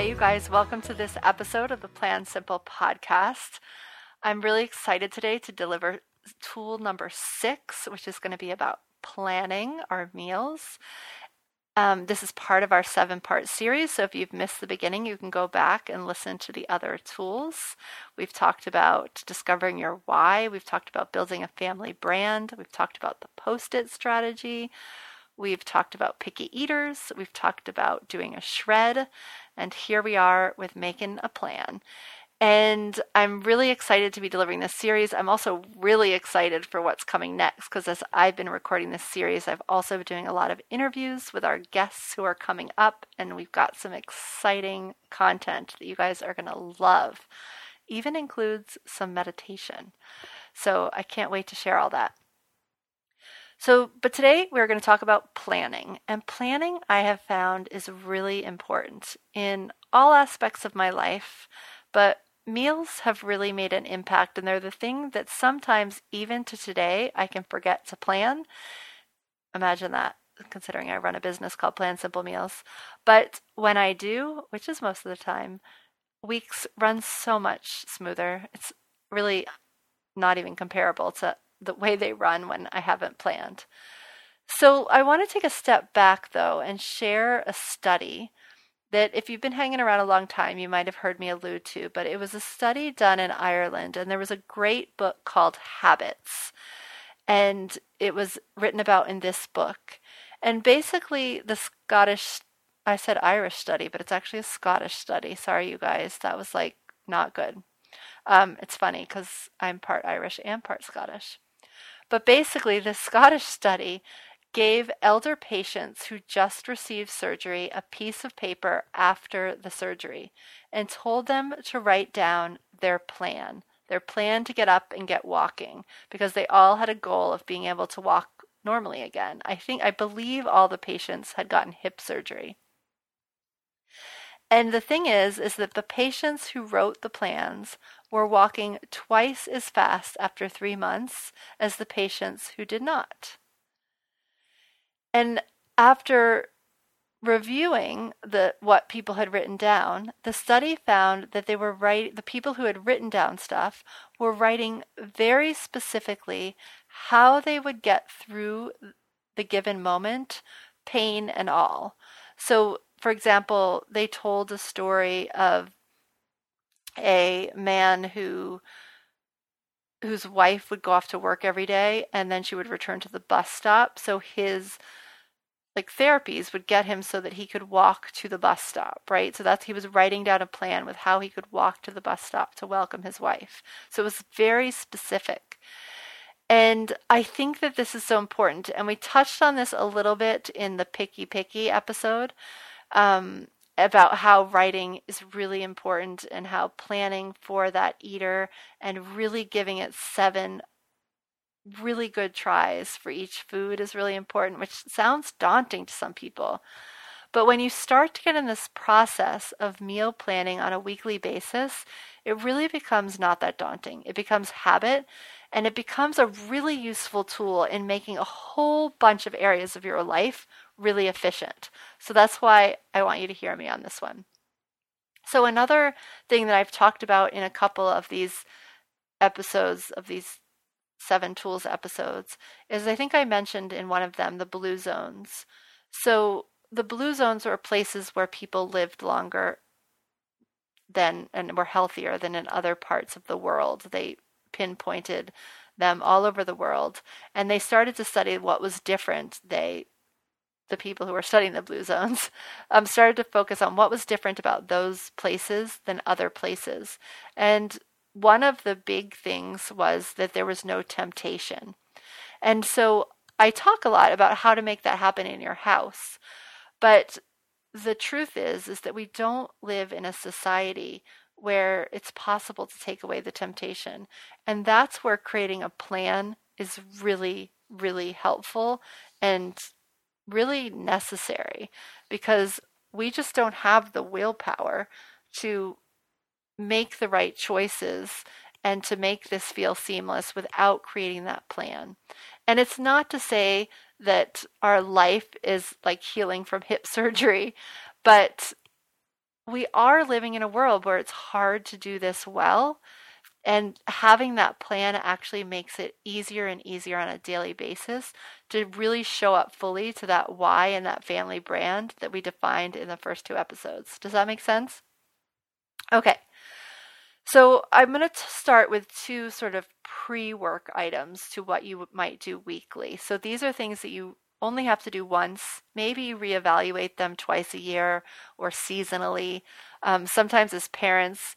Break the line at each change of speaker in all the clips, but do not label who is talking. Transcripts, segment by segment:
Hey, you guys, welcome to this episode of the Plan Simple podcast. I'm really excited today to deliver tool number six, which is going to be about planning our meals. Um, this is part of our seven part series. So if you've missed the beginning, you can go back and listen to the other tools. We've talked about discovering your why. We've talked about building a family brand. We've talked about the post it strategy. We've talked about picky eaters. We've talked about doing a shred. And here we are with making a plan. And I'm really excited to be delivering this series. I'm also really excited for what's coming next because as I've been recording this series, I've also been doing a lot of interviews with our guests who are coming up, and we've got some exciting content that you guys are going to love. Even includes some meditation. So I can't wait to share all that. So, but today we're going to talk about planning. And planning, I have found, is really important in all aspects of my life. But meals have really made an impact, and they're the thing that sometimes, even to today, I can forget to plan. Imagine that, considering I run a business called Plan Simple Meals. But when I do, which is most of the time, weeks run so much smoother. It's really not even comparable to the way they run when I haven't planned. So I want to take a step back though and share a study that if you've been hanging around a long time, you might have heard me allude to, but it was a study done in Ireland and there was a great book called Habits. And it was written about in this book. And basically, the Scottish, I said Irish study, but it's actually a Scottish study. Sorry, you guys. That was like not good. Um, it's funny because I'm part Irish and part Scottish. But basically, the Scottish study gave elder patients who just received surgery a piece of paper after the surgery and told them to write down their plan, their plan to get up and get walking, because they all had a goal of being able to walk normally again. I think, I believe all the patients had gotten hip surgery. And the thing is, is that the patients who wrote the plans were walking twice as fast after three months as the patients who did not. And after reviewing the what people had written down, the study found that they were right the people who had written down stuff were writing very specifically how they would get through the given moment, pain and all. So for example, they told a story of a man who whose wife would go off to work every day and then she would return to the bus stop. So his like therapies would get him so that he could walk to the bus stop right? So that's he was writing down a plan with how he could walk to the bus stop to welcome his wife. So it was very specific. And I think that this is so important. And we touched on this a little bit in the Picky Picky episode. Um, about how writing is really important and how planning for that eater and really giving it seven really good tries for each food is really important, which sounds daunting to some people. But when you start to get in this process of meal planning on a weekly basis, it really becomes not that daunting. It becomes habit and it becomes a really useful tool in making a whole bunch of areas of your life really efficient. So that's why I want you to hear me on this one. So, another thing that I've talked about in a couple of these episodes of these seven tools episodes is I think I mentioned in one of them the blue zones. So, the blue zones were places where people lived longer than and were healthier than in other parts of the world. They pinpointed them all over the world and they started to study what was different. They the people who were studying the blue zones um, started to focus on what was different about those places than other places. And one of the big things was that there was no temptation. And so I talk a lot about how to make that happen in your house. But the truth is is that we don't live in a society where it's possible to take away the temptation. And that's where creating a plan is really really helpful and really necessary because we just don't have the willpower to make the right choices and to make this feel seamless without creating that plan. And it's not to say that our life is like healing from hip surgery, but we are living in a world where it's hard to do this well. And having that plan actually makes it easier and easier on a daily basis to really show up fully to that why and that family brand that we defined in the first two episodes. Does that make sense? Okay. So I'm going to start with two sort of pre work items to what you might do weekly. So these are things that you only have to do once. Maybe reevaluate them twice a year or seasonally. Um, sometimes, as parents,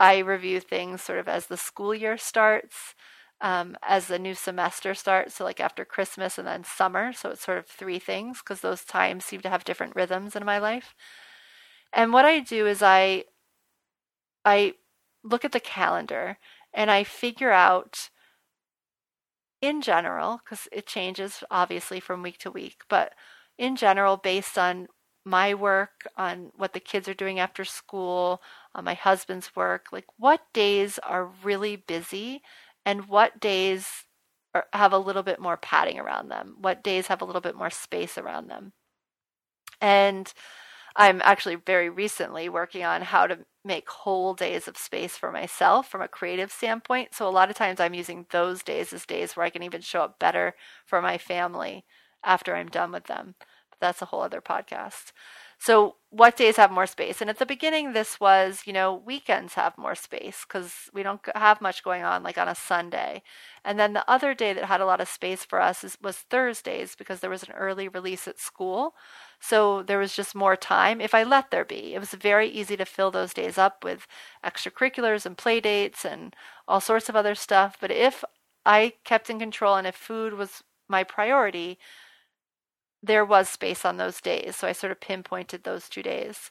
I review things sort of as the school year starts, um, as the new semester starts. So, like after Christmas and then summer. So, it's sort of three things because those times seem to have different rhythms in my life. And what I do is I I look at the calendar and I figure out in general, because it changes obviously from week to week, but in general, based on my work, on what the kids are doing after school, on my husband's work, like what days are really busy and what days are, have a little bit more padding around them, what days have a little bit more space around them. And I'm actually very recently working on how to make whole days of space for myself from a creative standpoint. So a lot of times I'm using those days as days where I can even show up better for my family after I'm done with them. But that's a whole other podcast. So, what days have more space? And at the beginning, this was, you know, weekends have more space because we don't have much going on, like on a Sunday. And then the other day that had a lot of space for us is, was Thursdays because there was an early release at school. So there was just more time if I let there be. It was very easy to fill those days up with extracurriculars and play dates and all sorts of other stuff. But if I kept in control and if food was my priority, there was space on those days. So I sort of pinpointed those two days.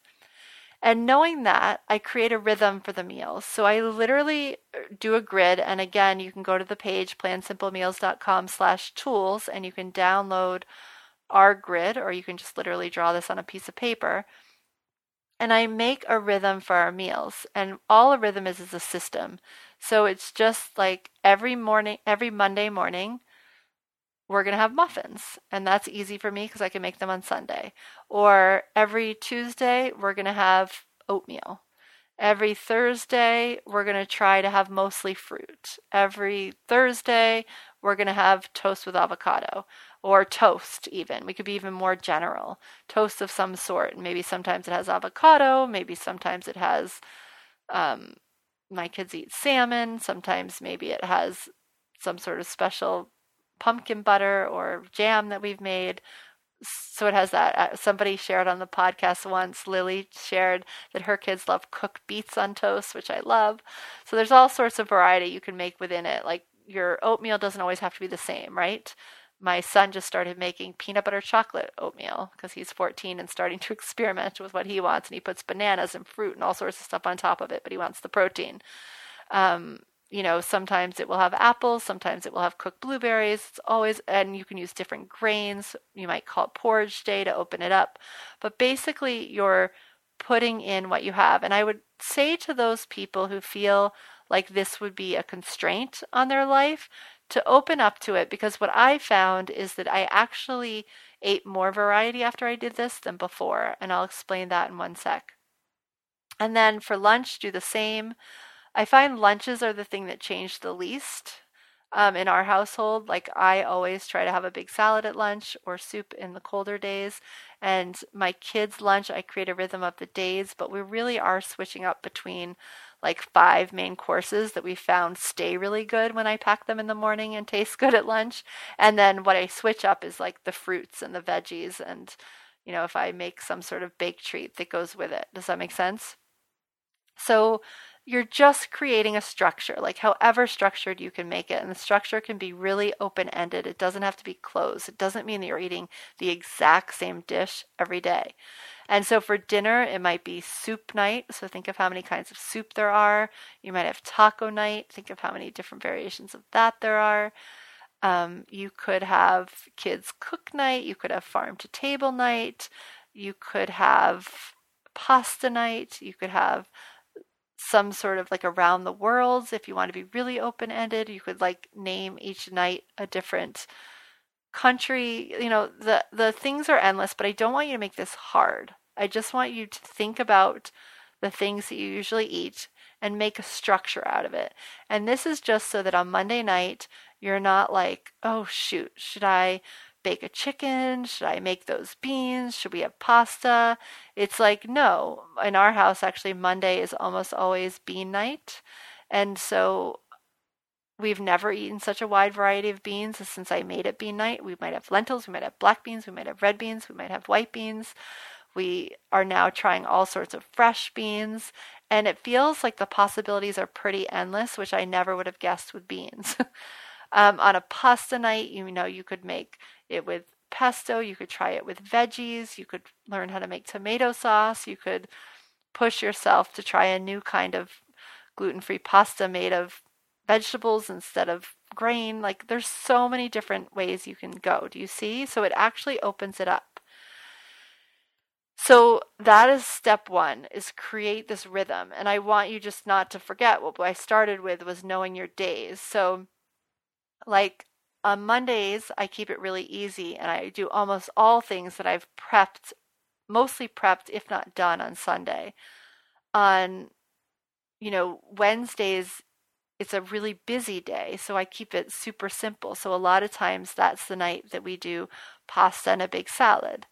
And knowing that, I create a rhythm for the meals. So I literally uh, do a grid. And again, you can go to the page plansimplemeals.com slash tools and you can download our grid, or you can just literally draw this on a piece of paper. And I make a rhythm for our meals. And all a rhythm is is a system. So it's just like every morning, every Monday morning, we're going to have muffins. And that's easy for me because I can make them on Sunday. Or every Tuesday, we're going to have oatmeal. Every Thursday, we're going to try to have mostly fruit. Every Thursday, we're going to have toast with avocado or toast, even. We could be even more general. Toast of some sort. And maybe sometimes it has avocado, maybe sometimes it has, um, my kids eat salmon, sometimes maybe it has some sort of special pumpkin butter or jam that we've made. So it has that. Uh, somebody shared on the podcast once, Lily shared that her kids love cooked beets on toast, which I love. So there's all sorts of variety you can make within it. Like your oatmeal doesn't always have to be the same, right? My son just started making peanut butter chocolate oatmeal because he's 14 and starting to experiment with what he wants. And he puts bananas and fruit and all sorts of stuff on top of it, but he wants the protein. Um, you know, sometimes it will have apples, sometimes it will have cooked blueberries. It's always, and you can use different grains. You might call it porridge day to open it up. But basically, you're putting in what you have. And I would say to those people who feel like this would be a constraint on their life to open up to it because what I found is that I actually ate more variety after I did this than before. And I'll explain that in one sec. And then for lunch, do the same. I find lunches are the thing that changed the least um, in our household. Like I always try to have a big salad at lunch or soup in the colder days. And my kids' lunch, I create a rhythm of the days, but we really are switching up between like five main courses that we found stay really good when I pack them in the morning and taste good at lunch. And then what I switch up is like the fruits and the veggies and you know if I make some sort of baked treat that goes with it. Does that make sense? So you're just creating a structure, like however structured you can make it. And the structure can be really open ended. It doesn't have to be closed. It doesn't mean that you're eating the exact same dish every day. And so for dinner, it might be soup night. So think of how many kinds of soup there are. You might have taco night. Think of how many different variations of that there are. Um, you could have kids cook night. You could have farm to table night. You could have pasta night. You could have some sort of like around the worlds if you want to be really open ended. You could like name each night a different country. You know, the the things are endless, but I don't want you to make this hard. I just want you to think about the things that you usually eat and make a structure out of it. And this is just so that on Monday night you're not like, "Oh shoot, should I bake a chicken? Should I make those beans? Should we have pasta? It's like, no. In our house, actually, Monday is almost always bean night. And so we've never eaten such a wide variety of beans since I made it bean night. We might have lentils, we might have black beans, we might have red beans, we might have white beans. We are now trying all sorts of fresh beans, and it feels like the possibilities are pretty endless, which I never would have guessed with beans. um, on a pasta night, you know, you could make it with pesto. You could try it with veggies. You could learn how to make tomato sauce. You could push yourself to try a new kind of gluten free pasta made of vegetables instead of grain. Like there's so many different ways you can go. Do you see? So it actually opens it up. So that is step one is create this rhythm. And I want you just not to forget what I started with was knowing your days. So like on Mondays, I keep it really easy and I do almost all things that I've prepped, mostly prepped, if not done on Sunday. On, you know, Wednesdays, it's a really busy day, so I keep it super simple. So a lot of times that's the night that we do pasta and a big salad.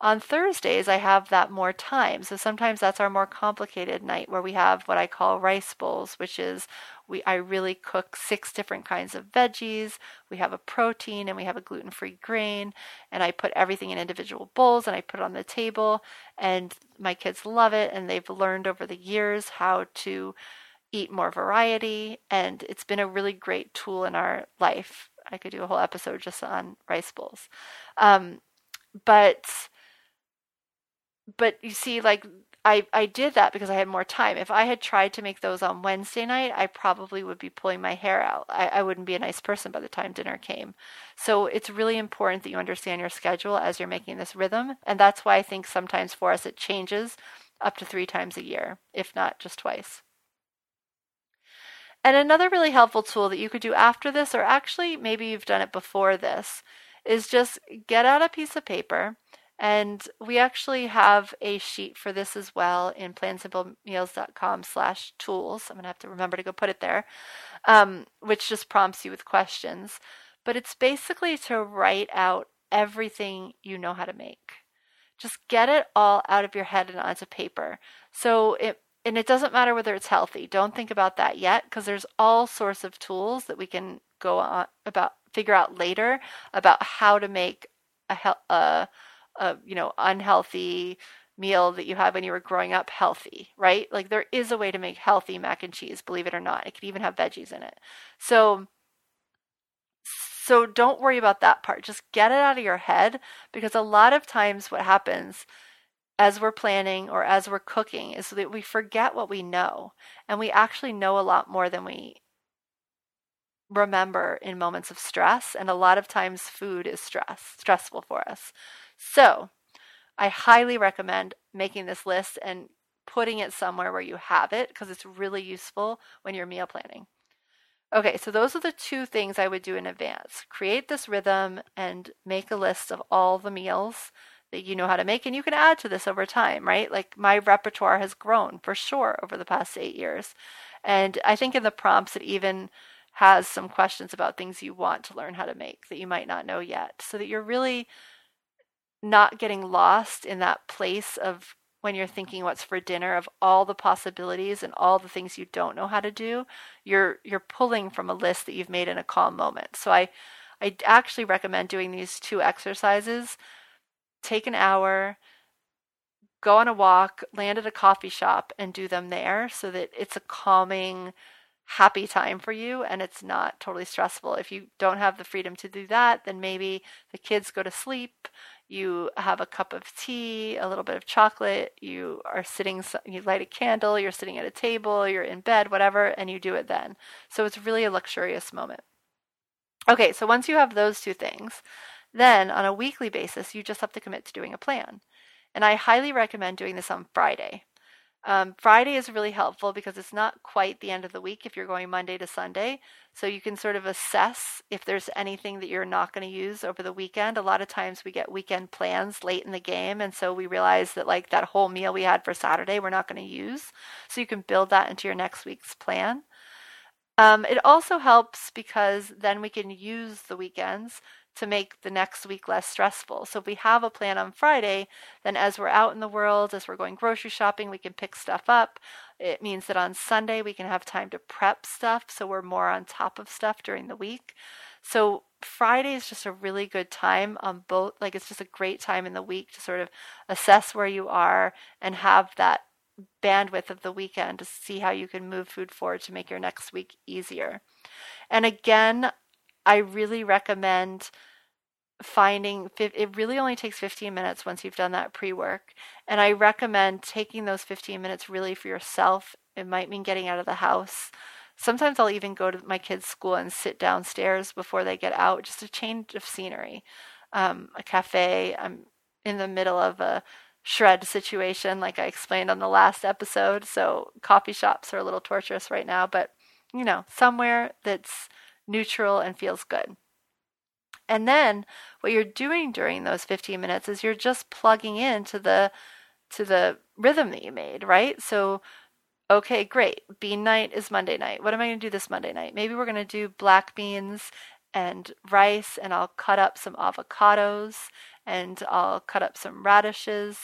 On Thursdays, I have that more time. So sometimes that's our more complicated night where we have what I call rice bowls, which is we I really cook six different kinds of veggies. We have a protein and we have a gluten-free grain, and I put everything in individual bowls and I put it on the table and my kids love it and they've learned over the years how to eat more variety and it's been a really great tool in our life. I could do a whole episode just on rice bowls. Um, but but you see, like I, I did that because I had more time. If I had tried to make those on Wednesday night, I probably would be pulling my hair out. I, I wouldn't be a nice person by the time dinner came. So it's really important that you understand your schedule as you're making this rhythm. And that's why I think sometimes for us it changes up to three times a year, if not just twice. And another really helpful tool that you could do after this, or actually maybe you've done it before this, is just get out a piece of paper and we actually have a sheet for this as well in plansimplemeals.com slash tools. I'm going to have to remember to go put it there, um, which just prompts you with questions. But it's basically to write out everything you know how to make. Just get it all out of your head and onto paper. So it and it doesn't matter whether it's healthy. Don't think about that yet because there's all sorts of tools that we can go on about figure out later about how to make a, a a you know unhealthy meal that you had when you were growing up healthy, right? Like there is a way to make healthy mac and cheese, believe it or not. It could even have veggies in it. So so don't worry about that part. Just get it out of your head because a lot of times what happens as we're planning or as we're cooking is that we forget what we know and we actually know a lot more than we remember in moments of stress and a lot of times food is stress stressful for us so I highly recommend making this list and putting it somewhere where you have it because it's really useful when you're meal planning. Okay, so those are the two things I would do in advance. Create this rhythm and make a list of all the meals that you know how to make. And you can add to this over time, right? Like my repertoire has grown for sure over the past eight years. And I think in the prompts, it even has some questions about things you want to learn how to make that you might not know yet. So that you're really not getting lost in that place of when you're thinking what's for dinner of all the possibilities and all the things you don't know how to do you're you're pulling from a list that you've made in a calm moment so i i actually recommend doing these two exercises take an hour go on a walk land at a coffee shop and do them there so that it's a calming happy time for you and it's not totally stressful. If you don't have the freedom to do that, then maybe the kids go to sleep, you have a cup of tea, a little bit of chocolate, you are sitting, you light a candle, you're sitting at a table, you're in bed, whatever, and you do it then. So it's really a luxurious moment. Okay, so once you have those two things, then on a weekly basis, you just have to commit to doing a plan. And I highly recommend doing this on Friday. Um, Friday is really helpful because it's not quite the end of the week if you're going Monday to Sunday. So you can sort of assess if there's anything that you're not going to use over the weekend. A lot of times we get weekend plans late in the game. And so we realize that, like, that whole meal we had for Saturday, we're not going to use. So you can build that into your next week's plan. Um, it also helps because then we can use the weekends to make the next week less stressful. So if we have a plan on Friday, then as we're out in the world, as we're going grocery shopping, we can pick stuff up. It means that on Sunday we can have time to prep stuff so we're more on top of stuff during the week. So Friday is just a really good time on both like it's just a great time in the week to sort of assess where you are and have that bandwidth of the weekend to see how you can move food forward to make your next week easier. And again, I really recommend finding it really only takes 15 minutes once you've done that pre-work and i recommend taking those 15 minutes really for yourself it might mean getting out of the house. Sometimes i'll even go to my kids school and sit downstairs before they get out just a change of scenery. Um, a cafe i'm in the middle of a shred situation like i explained on the last episode so coffee shops are a little torturous right now but you know somewhere that's neutral, and feels good. And then what you're doing during those 15 minutes is you're just plugging into the to the rhythm that you made, right? So okay, great. Bean night is Monday night. What am I going to do this Monday night? Maybe we're going to do black beans and rice and I'll cut up some avocados and I'll cut up some radishes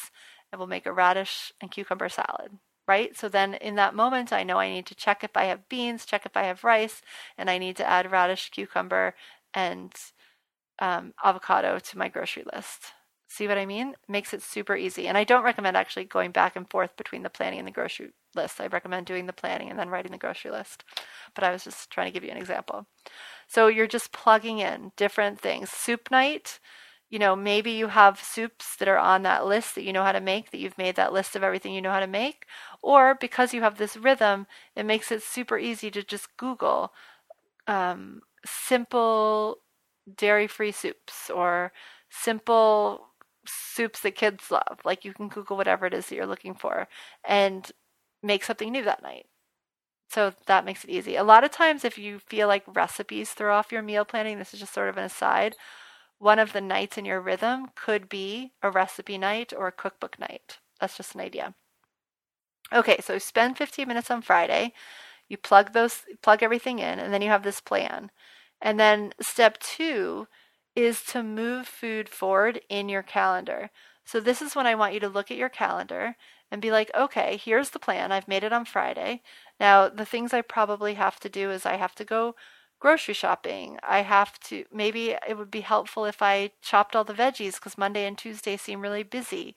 and we'll make a radish and cucumber salad right? So then in that moment, I know I need to check if I have beans, check if I have rice, and I need to add radish, cucumber, and um, avocado to my grocery list. See what I mean? Makes it super easy. And I don't recommend actually going back and forth between the planning and the grocery list. I recommend doing the planning and then writing the grocery list. But I was just trying to give you an example. So you're just plugging in different things. Soup night you know, maybe you have soups that are on that list that you know how to make, that you've made that list of everything you know how to make. Or because you have this rhythm, it makes it super easy to just Google um, simple dairy free soups or simple soups that kids love. Like you can Google whatever it is that you're looking for and make something new that night. So that makes it easy. A lot of times, if you feel like recipes throw off your meal planning, this is just sort of an aside one of the nights in your rhythm could be a recipe night or a cookbook night. That's just an idea. Okay, so spend 15 minutes on Friday. You plug those plug everything in and then you have this plan. And then step 2 is to move food forward in your calendar. So this is when I want you to look at your calendar and be like, "Okay, here's the plan. I've made it on Friday. Now, the things I probably have to do is I have to go grocery shopping. I have to, maybe it would be helpful if I chopped all the veggies because Monday and Tuesday seem really busy.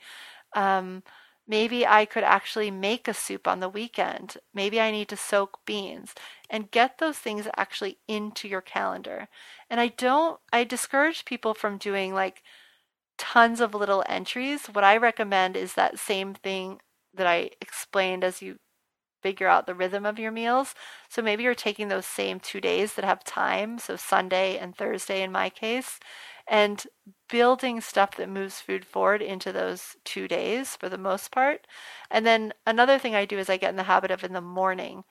Um, maybe I could actually make a soup on the weekend. Maybe I need to soak beans and get those things actually into your calendar. And I don't, I discourage people from doing like tons of little entries. What I recommend is that same thing that I explained as you figure out the rhythm of your meals. So maybe you're taking those same two days that have time, so Sunday and Thursday in my case, and building stuff that moves food forward into those two days for the most part. And then another thing I do is I get in the habit of in the morning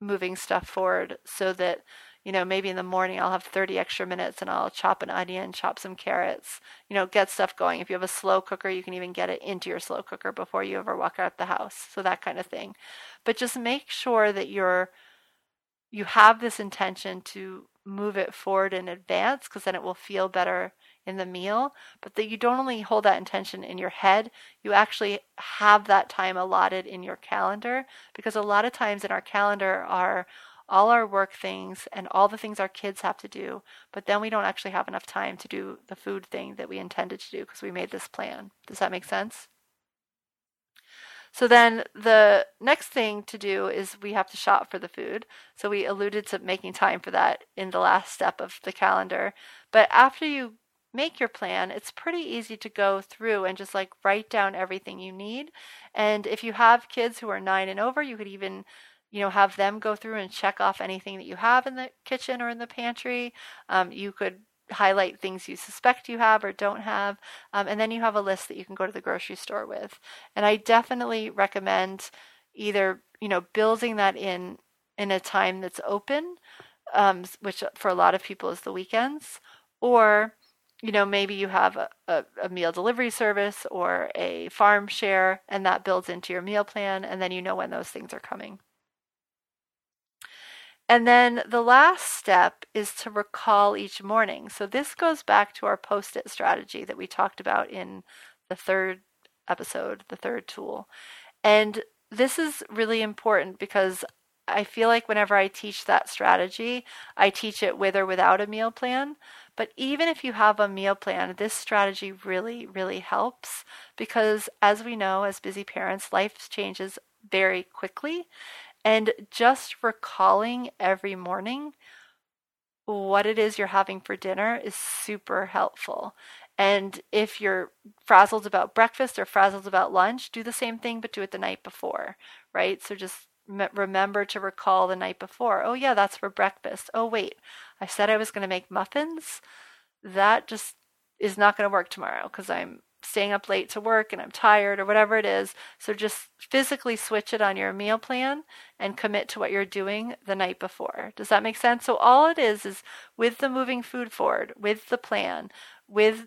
moving stuff forward so that you know, maybe in the morning I'll have 30 extra minutes and I'll chop an onion, chop some carrots, you know, get stuff going. If you have a slow cooker, you can even get it into your slow cooker before you ever walk out the house. So that kind of thing. But just make sure that you're you have this intention to move it forward in advance because then it will feel better in the meal, but that you don't only hold that intention in your head, you actually have that time allotted in your calendar because a lot of times in our calendar are all our work things and all the things our kids have to do, but then we don't actually have enough time to do the food thing that we intended to do because we made this plan. Does that make sense? So then the next thing to do is we have to shop for the food. So we alluded to making time for that in the last step of the calendar. But after you make your plan, it's pretty easy to go through and just like write down everything you need. And if you have kids who are nine and over, you could even you know have them go through and check off anything that you have in the kitchen or in the pantry um, you could highlight things you suspect you have or don't have um, and then you have a list that you can go to the grocery store with and i definitely recommend either you know building that in in a time that's open um, which for a lot of people is the weekends or you know, maybe you have a, a, a, meal delivery service or a farm share, and that builds into your meal plan, and then you know when those things are coming. And then the last step is to recall each morning. So this goes back to our post it strategy that we talked about in the third episode, the third tool. And this is really important because I feel like whenever I teach that strategy, I teach it with or without a meal plan. But even if you have a meal plan, this strategy really, really helps because, as we know, as busy parents, life changes very quickly. And just recalling every morning what it is you're having for dinner is super helpful. And if you're frazzled about breakfast or frazzled about lunch, do the same thing, but do it the night before, right? So just remember to recall the night before. Oh, yeah, that's for breakfast. Oh, wait, I said I was going to make muffins. That just is not going to work tomorrow because I'm staying up late to work and I'm tired or whatever it is. So just physically switch it on your meal plan and commit to what you're doing the night before. Does that make sense? So all it is is with the moving food forward, with the plan, with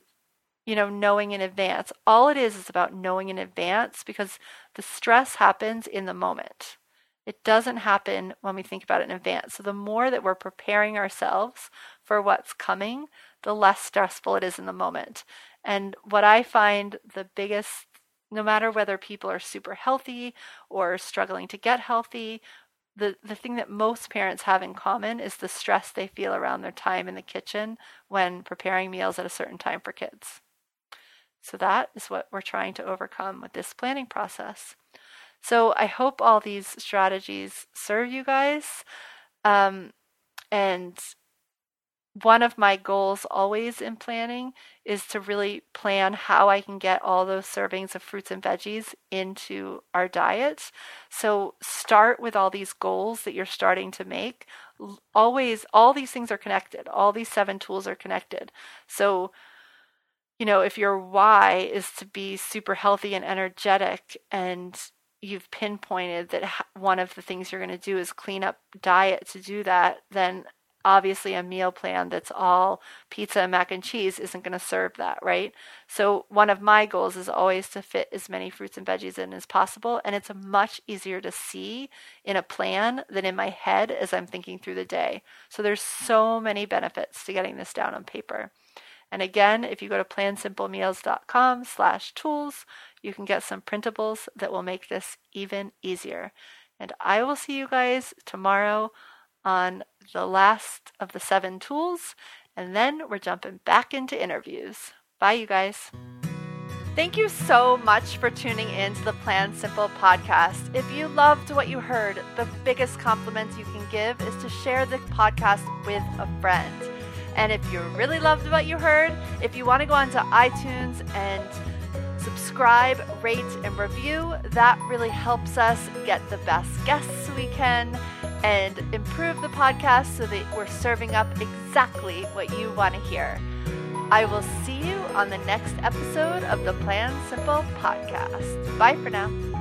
you know knowing in advance. All it is is about knowing in advance because the stress happens in the moment. It doesn't happen when we think about it in advance. So the more that we're preparing ourselves for what's coming, the less stressful it is in the moment. And what I find the biggest, no matter whether people are super healthy or struggling to get healthy, the, the thing that most parents have in common is the stress they feel around their time in the kitchen when preparing meals at a certain time for kids. So that is what we're trying to overcome with this planning process. So I hope all these strategies serve you guys. Um, and one of my goals always in planning is to really plan how I can get all those servings of fruits and veggies into our diet. So start with all these goals that you're starting to make. Always, all these things are connected. All these seven tools are connected. So, you know, if your why is to be super healthy and energetic and you've pinpointed that one of the things you're going to do is clean up diet to do that, then obviously a meal plan that's all pizza and mac and cheese isn't going to serve that, right? So one of my goals is always to fit as many fruits and veggies in as possible, and it's much easier to see in a plan than in my head as I'm thinking through the day. So there's so many benefits to getting this down on paper. And again, if you go to plansimplemeals.com slash tools, you can get some printables that will make this even easier. And I will see you guys tomorrow on the last of the seven tools. And then we're jumping back into interviews. Bye, you guys. Thank you so much for tuning in to the Plan Simple podcast. If you loved what you heard, the biggest compliment you can give is to share the podcast with a friend. And if you really loved what you heard, if you want to go onto iTunes and subscribe, rate, and review, that really helps us get the best guests we can and improve the podcast so that we're serving up exactly what you want to hear. I will see you on the next episode of the Plan Simple podcast. Bye for now.